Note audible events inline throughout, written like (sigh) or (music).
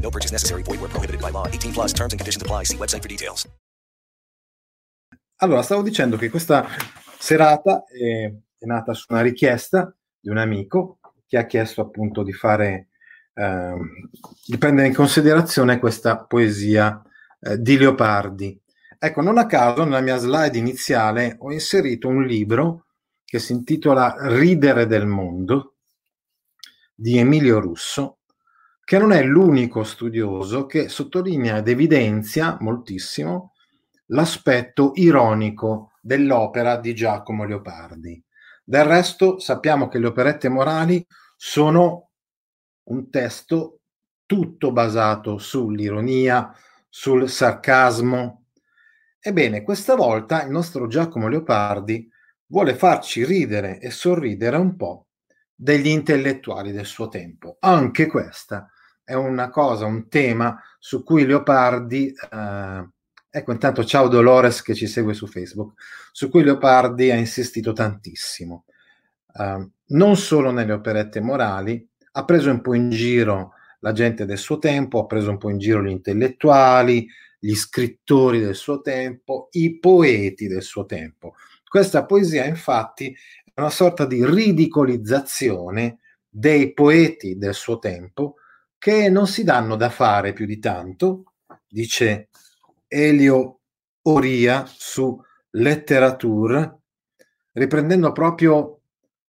No purchase necessary. Void where prohibited by law. 18 plus terms and conditions apply. See website for details. Allora, stavo dicendo che questa serata è, è nata su una richiesta di un amico che ha chiesto appunto di fare, eh, di prendere in considerazione questa poesia eh, di Leopardi. Ecco, non a caso nella mia slide iniziale ho inserito un libro che si intitola Ridere del mondo di Emilio Russo, che non è l'unico studioso che sottolinea ed evidenzia moltissimo l'aspetto ironico dell'opera di Giacomo Leopardi. Del resto sappiamo che le operette morali sono un testo tutto basato sull'ironia, sul sarcasmo. Ebbene, questa volta il nostro Giacomo Leopardi vuole farci ridere e sorridere un po' degli intellettuali del suo tempo. Anche questa è una cosa, un tema su cui Leopardi, eh, ecco intanto ciao Dolores che ci segue su Facebook, su cui Leopardi ha insistito tantissimo. Uh, non solo nelle operette morali, ha preso un po' in giro la gente del suo tempo, ha preso un po' in giro gli intellettuali, gli scrittori del suo tempo, i poeti del suo tempo. Questa poesia infatti è una sorta di ridicolizzazione dei poeti del suo tempo che non si danno da fare più di tanto, dice Elio Oria su Letterature, riprendendo proprio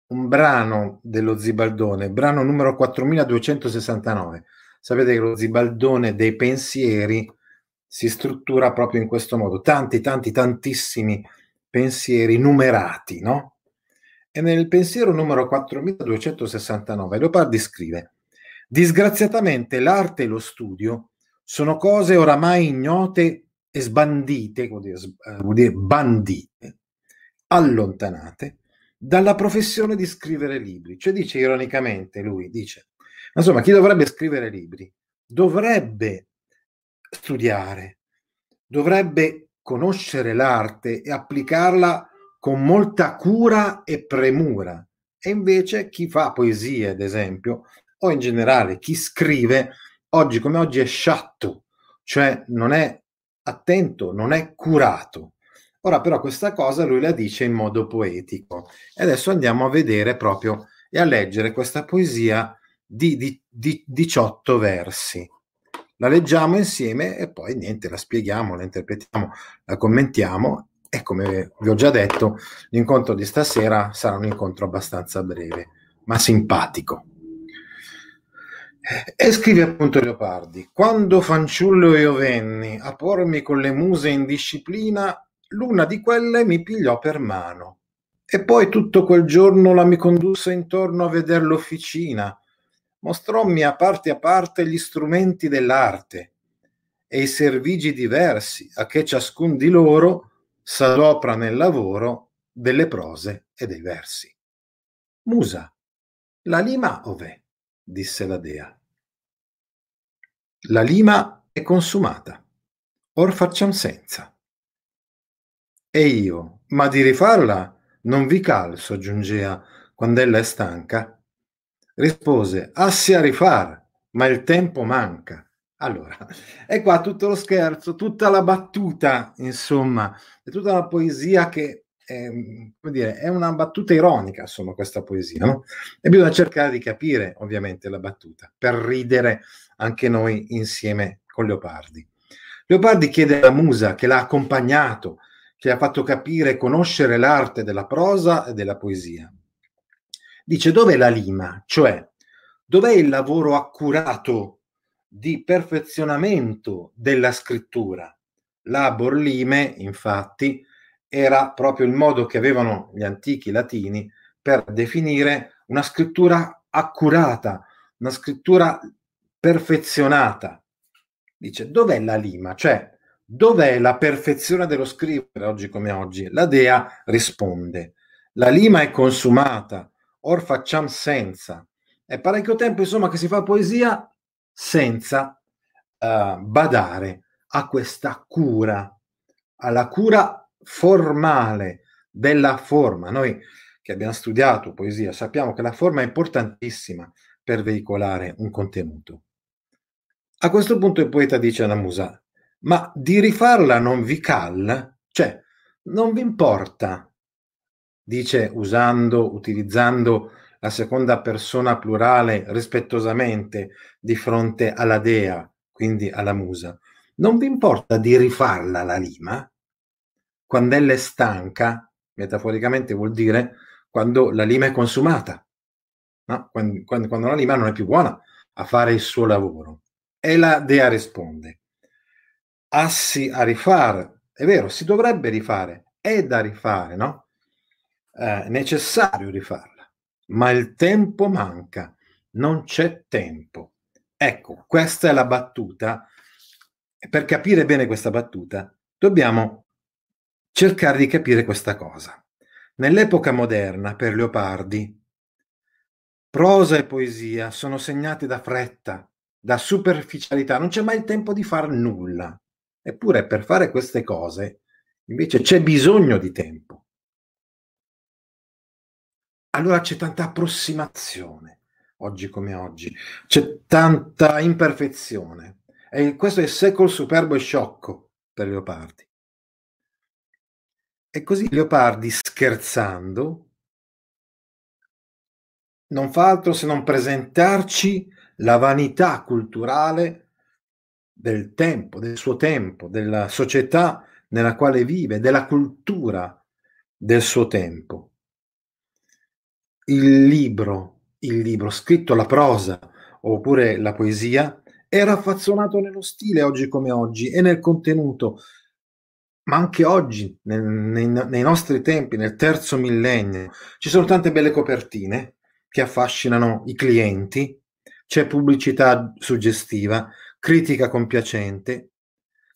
un brano dello Zibaldone, brano numero 4269. Sapete che lo Zibaldone dei pensieri si struttura proprio in questo modo, tanti, tanti, tantissimi pensieri numerati, no? E nel pensiero numero 4269 Leopardi scrive Disgraziatamente l'arte e lo studio sono cose oramai ignote e sbandite, vuol dire, eh, vuol dire bandite, allontanate dalla professione di scrivere libri. Cioè dice ironicamente lui, dice, insomma, chi dovrebbe scrivere libri dovrebbe studiare, dovrebbe conoscere l'arte e applicarla con molta cura e premura. E invece chi fa poesie, ad esempio, o in generale chi scrive oggi come oggi è sciatto, cioè non è attento, non è curato. Ora però questa cosa lui la dice in modo poetico e adesso andiamo a vedere proprio e a leggere questa poesia di, di, di 18 versi. La leggiamo insieme e poi niente, la spieghiamo, la interpretiamo, la commentiamo e come vi ho già detto, l'incontro di stasera sarà un incontro abbastanza breve, ma simpatico. E scrive appunto Leopardi: Quando fanciullo io venni a pormi con le muse in disciplina, l'una di quelle mi pigliò per mano. E poi tutto quel giorno la mi condusse intorno a veder l'officina, mostrommi a parte a parte gli strumenti dell'arte e i servigi diversi a che ciascun di loro s'adopra nel lavoro delle prose e dei versi. Musa, la lima ov'è? disse la dea. La lima è consumata, or facciam senza. E io, ma di rifarla non vi cal, soggiungea, quando ella è stanca. Rispose, assi a rifar, ma il tempo manca. Allora, è (laughs) qua tutto lo scherzo, tutta la battuta, insomma, è tutta la poesia che è, come dire, è una battuta ironica, insomma, questa poesia, no? E bisogna cercare di capire, ovviamente, la battuta, per ridere anche noi insieme con Leopardi. Leopardi chiede alla musa che l'ha accompagnato, che ha fatto capire e conoscere l'arte della prosa e della poesia. Dice dov'è la lima, cioè dov'è il lavoro accurato di perfezionamento della scrittura. Labor lime, infatti, era proprio il modo che avevano gli antichi latini per definire una scrittura accurata, una scrittura perfezionata. Dice, dov'è la lima? Cioè, dov'è la perfezione dello scrivere oggi come oggi? La dea risponde, la lima è consumata, or facciam senza. È parecchio tempo, insomma, che si fa poesia senza uh, badare a questa cura, alla cura formale della forma. Noi che abbiamo studiato poesia sappiamo che la forma è importantissima per veicolare un contenuto. A questo punto il poeta dice alla musa, ma di rifarla non vi cal? Cioè, non vi importa, dice usando, utilizzando la seconda persona plurale rispettosamente di fronte alla dea, quindi alla musa. Non vi importa di rifarla la lima? Quando è stanca, metaforicamente vuol dire quando la lima è consumata, no? quando, quando, quando la lima non è più buona a fare il suo lavoro. E la dea risponde, assi a rifare, è vero, si dovrebbe rifare, è da rifare, no? È necessario rifarla, ma il tempo manca, non c'è tempo. Ecco, questa è la battuta. Per capire bene questa battuta, dobbiamo cercare di capire questa cosa. Nell'epoca moderna, per Leopardi, prosa e poesia sono segnate da fretta, da superficialità, non c'è mai il tempo di far nulla. Eppure per fare queste cose invece c'è bisogno di tempo. Allora c'è tanta approssimazione, oggi come oggi, c'è tanta imperfezione. E questo è il secolo superbo e sciocco per Leopardi. E così Leopardi, scherzando, non fa altro se non presentarci la vanità culturale del tempo, del suo tempo, della società nella quale vive, della cultura del suo tempo. Il libro, il libro scritto, la prosa oppure la poesia, è raffazzonato nello stile oggi come oggi e nel contenuto ma anche oggi, nel, nei, nei, nostri tempi, nel terzo millennio, ci sono tante belle copertine che affascinano i clienti, c'è pubblicità suggestiva, critica compiacente.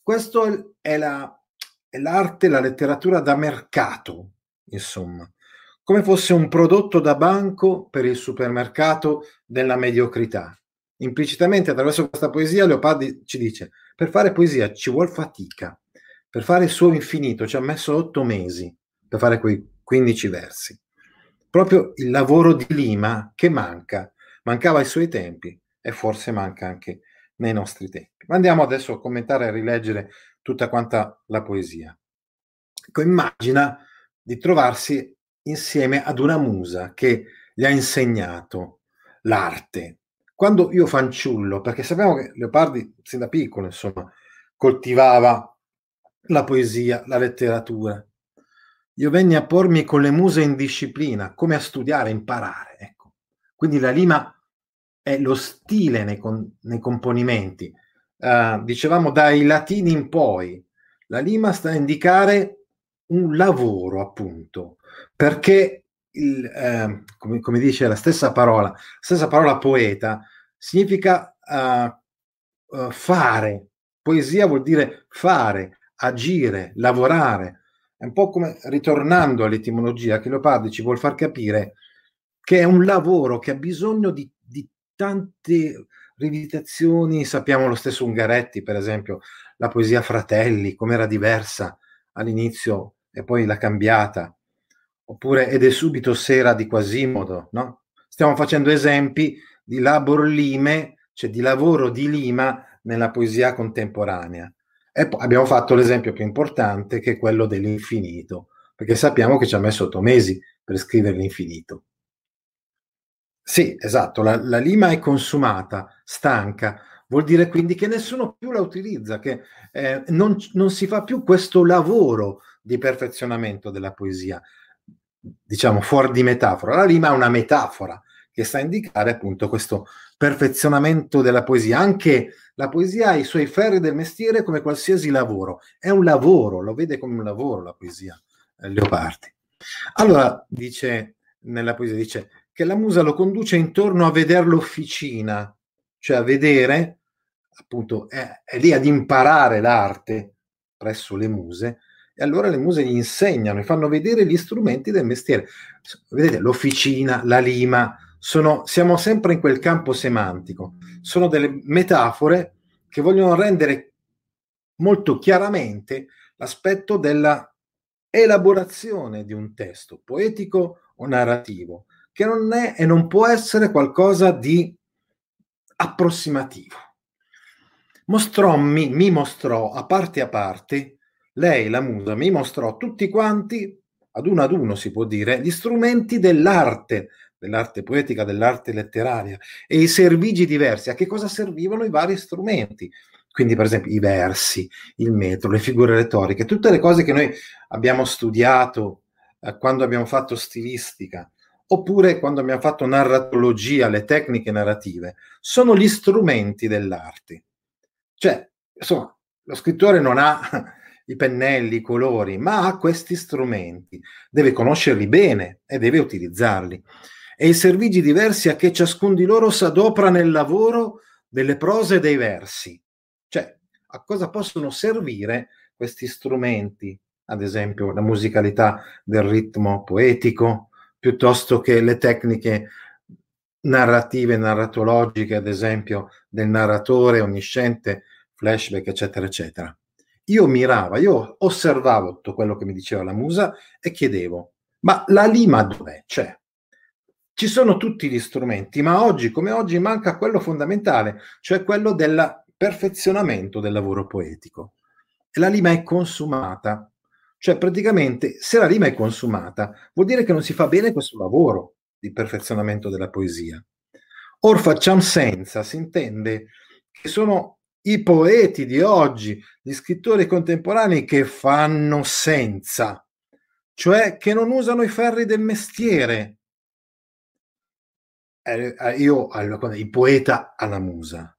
Questo è, la, è l'arte, la letteratura da mercato, insomma, come fosse un prodotto da banco per il supermercato della mediocrità. Implicitamente attraverso questa poesia Leopardi ci dice, per fare poesia ci vuole fatica, per fare il suo infinito ci ha messo otto mesi per fare quei 15 versi. Proprio il lavoro di Lima che manca, mancava ai suoi tempi e forse manca anche nei nostri tempi. Ma andiamo adesso a commentare e a rileggere tutta quanta la poesia. Ecco, immagina di trovarsi insieme ad una musa che gli ha insegnato l'arte. Quando io fanciullo, perché sappiamo che Leopardi sin da piccolo, insomma, coltivava la poesia, la letteratura. Io venni a pormi con le muse in disciplina, come a studiare, imparare. Ecco. Quindi la lima è lo stile nei, con, nei componimenti. Uh, dicevamo dai latini in poi, la lima sta a indicare un lavoro, appunto, perché il, eh, come, come, dice la stessa parola, la stessa parola poeta, significa uh, uh, fare. Poesia vuol dire fare, agire, lavorare. È un po' come ritornando all'etimologia che Leopardi ci vuol far capire che è un lavoro che ha bisogno di, di tante rivisitazioni. Sappiamo lo stesso Ungaretti, per esempio, la poesia Fratelli, come era diversa all'inizio e poi l'ha cambiata. Oppure Ed è subito sera di Quasimodo, no? Stiamo facendo esempi di labor lime, cioè di lavoro di lima nella poesia contemporanea. E poi abbiamo fatto l'esempio più importante che è quello dell'infinito, perché sappiamo che ci ha messo otto mesi per scrivere l'infinito. Sì, esatto, la, la lima è consumata, stanca, vuol dire quindi che nessuno più la utilizza, che eh, non, non si fa più questo lavoro di perfezionamento della poesia, diciamo fuori di metafora. La lima è una metafora che sta a indicare appunto questo perfezionamento della poesia, anche la poesia ha i suoi ferri del mestiere come qualsiasi lavoro. È un lavoro, lo vede come un lavoro la poesia, eh, Leopardi. Allora, dice nella poesia, dice che la musa lo conduce intorno a vedere l'officina, cioè a vedere, appunto, è, è lì ad imparare l'arte, presso le muse e allora le muse gli insegnano e fanno vedere gli strumenti del mestiere. Vedete, l'officina, la lima, sono, siamo sempre in quel campo semantico, sono delle metafore che vogliono rendere molto chiaramente l'aspetto della elaborazione di un testo poetico o narrativo, che non è e non può essere qualcosa di approssimativo. Mostrò, mi, mi mostrò a parte a parte, lei, la musa, mi mostrò tutti quanti, ad uno ad uno si può dire, gli strumenti dell'arte, dell'arte poetica, dell'arte letteraria e i servigi diversi. A che cosa servivano i vari strumenti? Quindi, per esempio, i versi, il metro, le figure retoriche, tutte le cose che noi abbiamo studiato eh, quando abbiamo fatto stilistica, oppure quando abbiamo fatto narratologia, le tecniche narrative, sono gli strumenti dell'arte. Cioè, insomma, lo scrittore non ha (laughs) i pennelli, i colori, ma ha questi strumenti, deve conoscerli bene e deve utilizzarli. E i servigi diversi a che ciascun di loro si adopra nel lavoro delle prose e dei versi. Cioè, a cosa possono servire questi strumenti? Ad esempio, la musicalità del ritmo poetico, piuttosto che le tecniche narrative, narratologiche, ad esempio, del narratore onnisciente, flashback, eccetera, eccetera. Io miravo, io osservavo tutto quello che mi diceva la musa e chiedevo, ma la lima dov'è? C'è. Ci sono tutti gli strumenti, ma oggi come oggi manca quello fondamentale, cioè quello del perfezionamento del lavoro poetico. E la lima è consumata. Cioè praticamente se la rima è consumata vuol dire che non si fa bene questo lavoro di perfezionamento della poesia. Or facciamo senza, si intende che sono i poeti di oggi, gli scrittori contemporanei che fanno senza, cioè che non usano i ferri del mestiere. Eh, eh io, il poeta alla musa,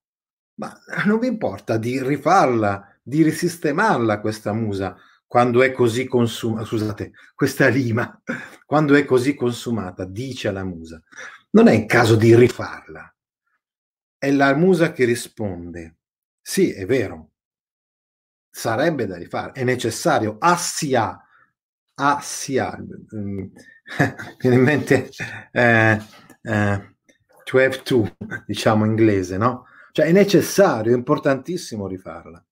ma non vi importa di rifarla, di risistemarla questa musa quando è così consumata, scusate, questa lima, (laughs) quando è così consumata, dice alla musa, non è il caso di rifarla. È la musa che risponde, sì, è vero. Sarebbe da rifare, è necessario, assia, assia, mm, viene in mente eh, eh, to have to, diciamo in inglese, no? Cioè è necessario, è importantissimo rifarla,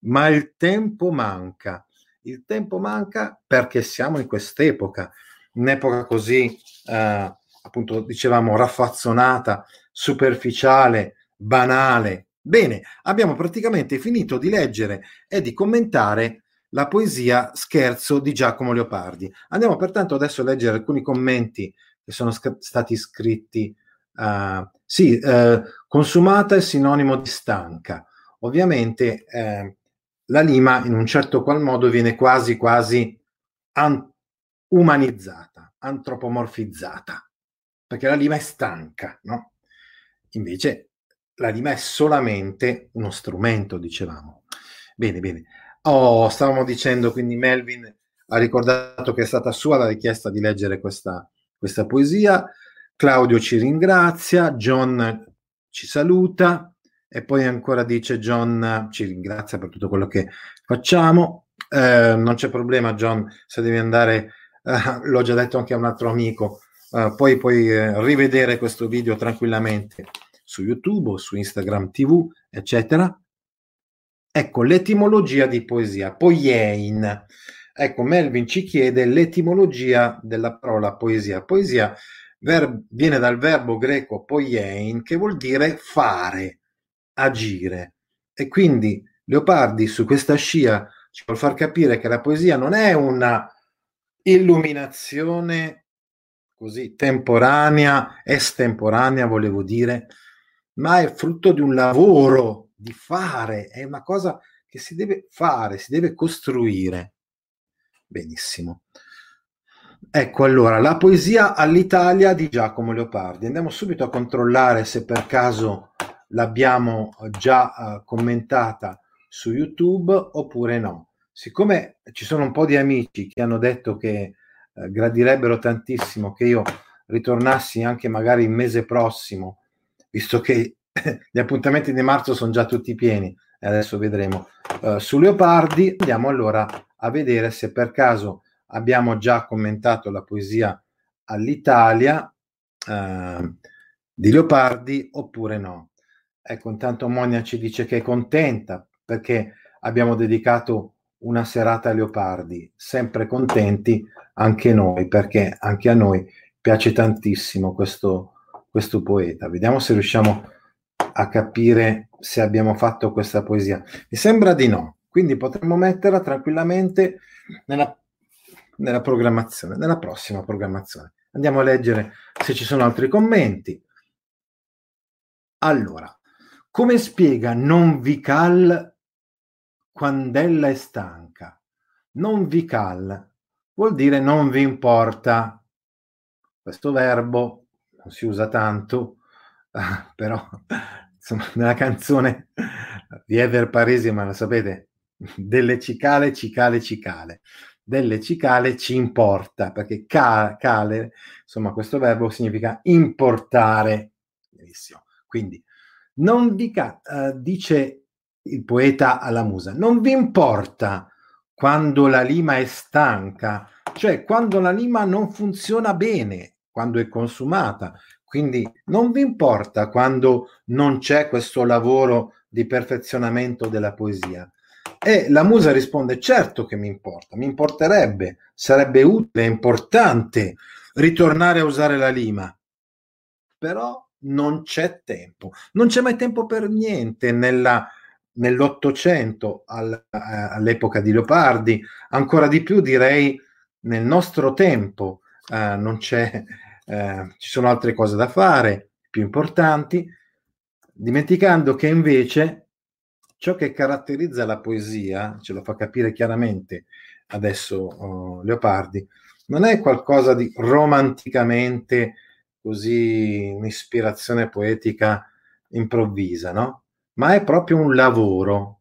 ma il tempo manca. Il tempo manca perché siamo in quest'epoca, un'epoca così, eh, appunto, dicevamo, raffazzonata, superficiale, banale, Bene, abbiamo praticamente finito di leggere e di commentare la poesia Scherzo di Giacomo Leopardi. Andiamo pertanto adesso a leggere alcuni commenti che sono sc- stati scritti. Uh, sì, uh, consumata è sinonimo di stanca. Ovviamente eh, la lima in un certo qual modo viene quasi quasi an- umanizzata, antropomorfizzata, perché la lima è stanca, no? Invece la rima è solamente uno strumento, dicevamo. Bene, bene. Oh, stavamo dicendo, quindi Melvin ha ricordato che è stata sua la richiesta di leggere questa, questa poesia. Claudio ci ringrazia, John ci saluta e poi ancora dice John ci ringrazia per tutto quello che facciamo. Eh, non c'è problema, John, se devi andare, eh, l'ho già detto anche a un altro amico, eh, poi puoi eh, rivedere questo video tranquillamente su YouTube su Instagram TV, eccetera. Ecco l'etimologia di poesia, poiein. Ecco, Melvin ci chiede l'etimologia della parola poesia. Poesia ver- viene dal verbo greco poiein, che vuol dire fare, agire. E quindi Leopardi su questa scia ci vuol far capire che la poesia non è una illuminazione così temporanea, estemporanea, volevo dire, ma è frutto di un lavoro, di fare, è una cosa che si deve fare, si deve costruire. Benissimo. Ecco allora la poesia all'Italia di Giacomo Leopardi. Andiamo subito a controllare se per caso l'abbiamo già uh, commentata su YouTube oppure no. Siccome ci sono un po' di amici che hanno detto che uh, gradirebbero tantissimo che io ritornassi anche magari il mese prossimo visto che (laughs) gli appuntamenti di marzo sono già tutti pieni, e adesso vedremo. Uh, su Leopardi andiamo allora a vedere se per caso abbiamo già commentato la poesia all'Italia uh, di Leopardi oppure no. Ecco, intanto Monia ci dice che è contenta perché abbiamo dedicato una serata a Leopardi, sempre contenti anche noi, perché anche a noi piace tantissimo questo, questo poeta. Vediamo se riusciamo a capire se abbiamo fatto questa poesia. Mi sembra di no, quindi potremmo metterla tranquillamente nella, nella programmazione, nella prossima programmazione. Andiamo a leggere se ci sono altri commenti. Allora, come spiega non Vical quando ella è stanca? Non Vical vuol dire non vi importa. Questo verbo non si usa tanto, (laughs) però insomma, nella canzone di Ever Paresi, ma lo sapete, delle cicale, cicale, cicale. Delle cicale ci importa, perché ca- cale, insomma, questo verbo significa importare. Benissimo. Quindi, non vi ca- uh, dice il poeta alla musa, non vi importa quando la lima è stanca, cioè quando la lima non funziona bene, quando è consumata, quindi non vi importa quando non c'è questo lavoro di perfezionamento della poesia. E la musa risponde: Certo che mi importa, mi importerebbe, sarebbe utile, importante ritornare a usare la lima. Però non c'è tempo, non c'è mai tempo per niente nella, nell'Ottocento, al, all'epoca di Leopardi, ancora di più direi nel nostro tempo. Uh, non c'è eh, ci sono altre cose da fare, più importanti, dimenticando che invece ciò che caratterizza la poesia, ce lo fa capire chiaramente adesso oh, Leopardi, non è qualcosa di romanticamente così un'ispirazione poetica improvvisa, no? Ma è proprio un lavoro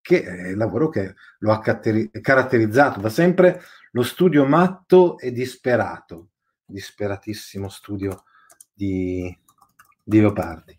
che è il lavoro che lo ha caratterizzato da sempre lo studio matto e disperato disperatissimo studio di, di Leopardi.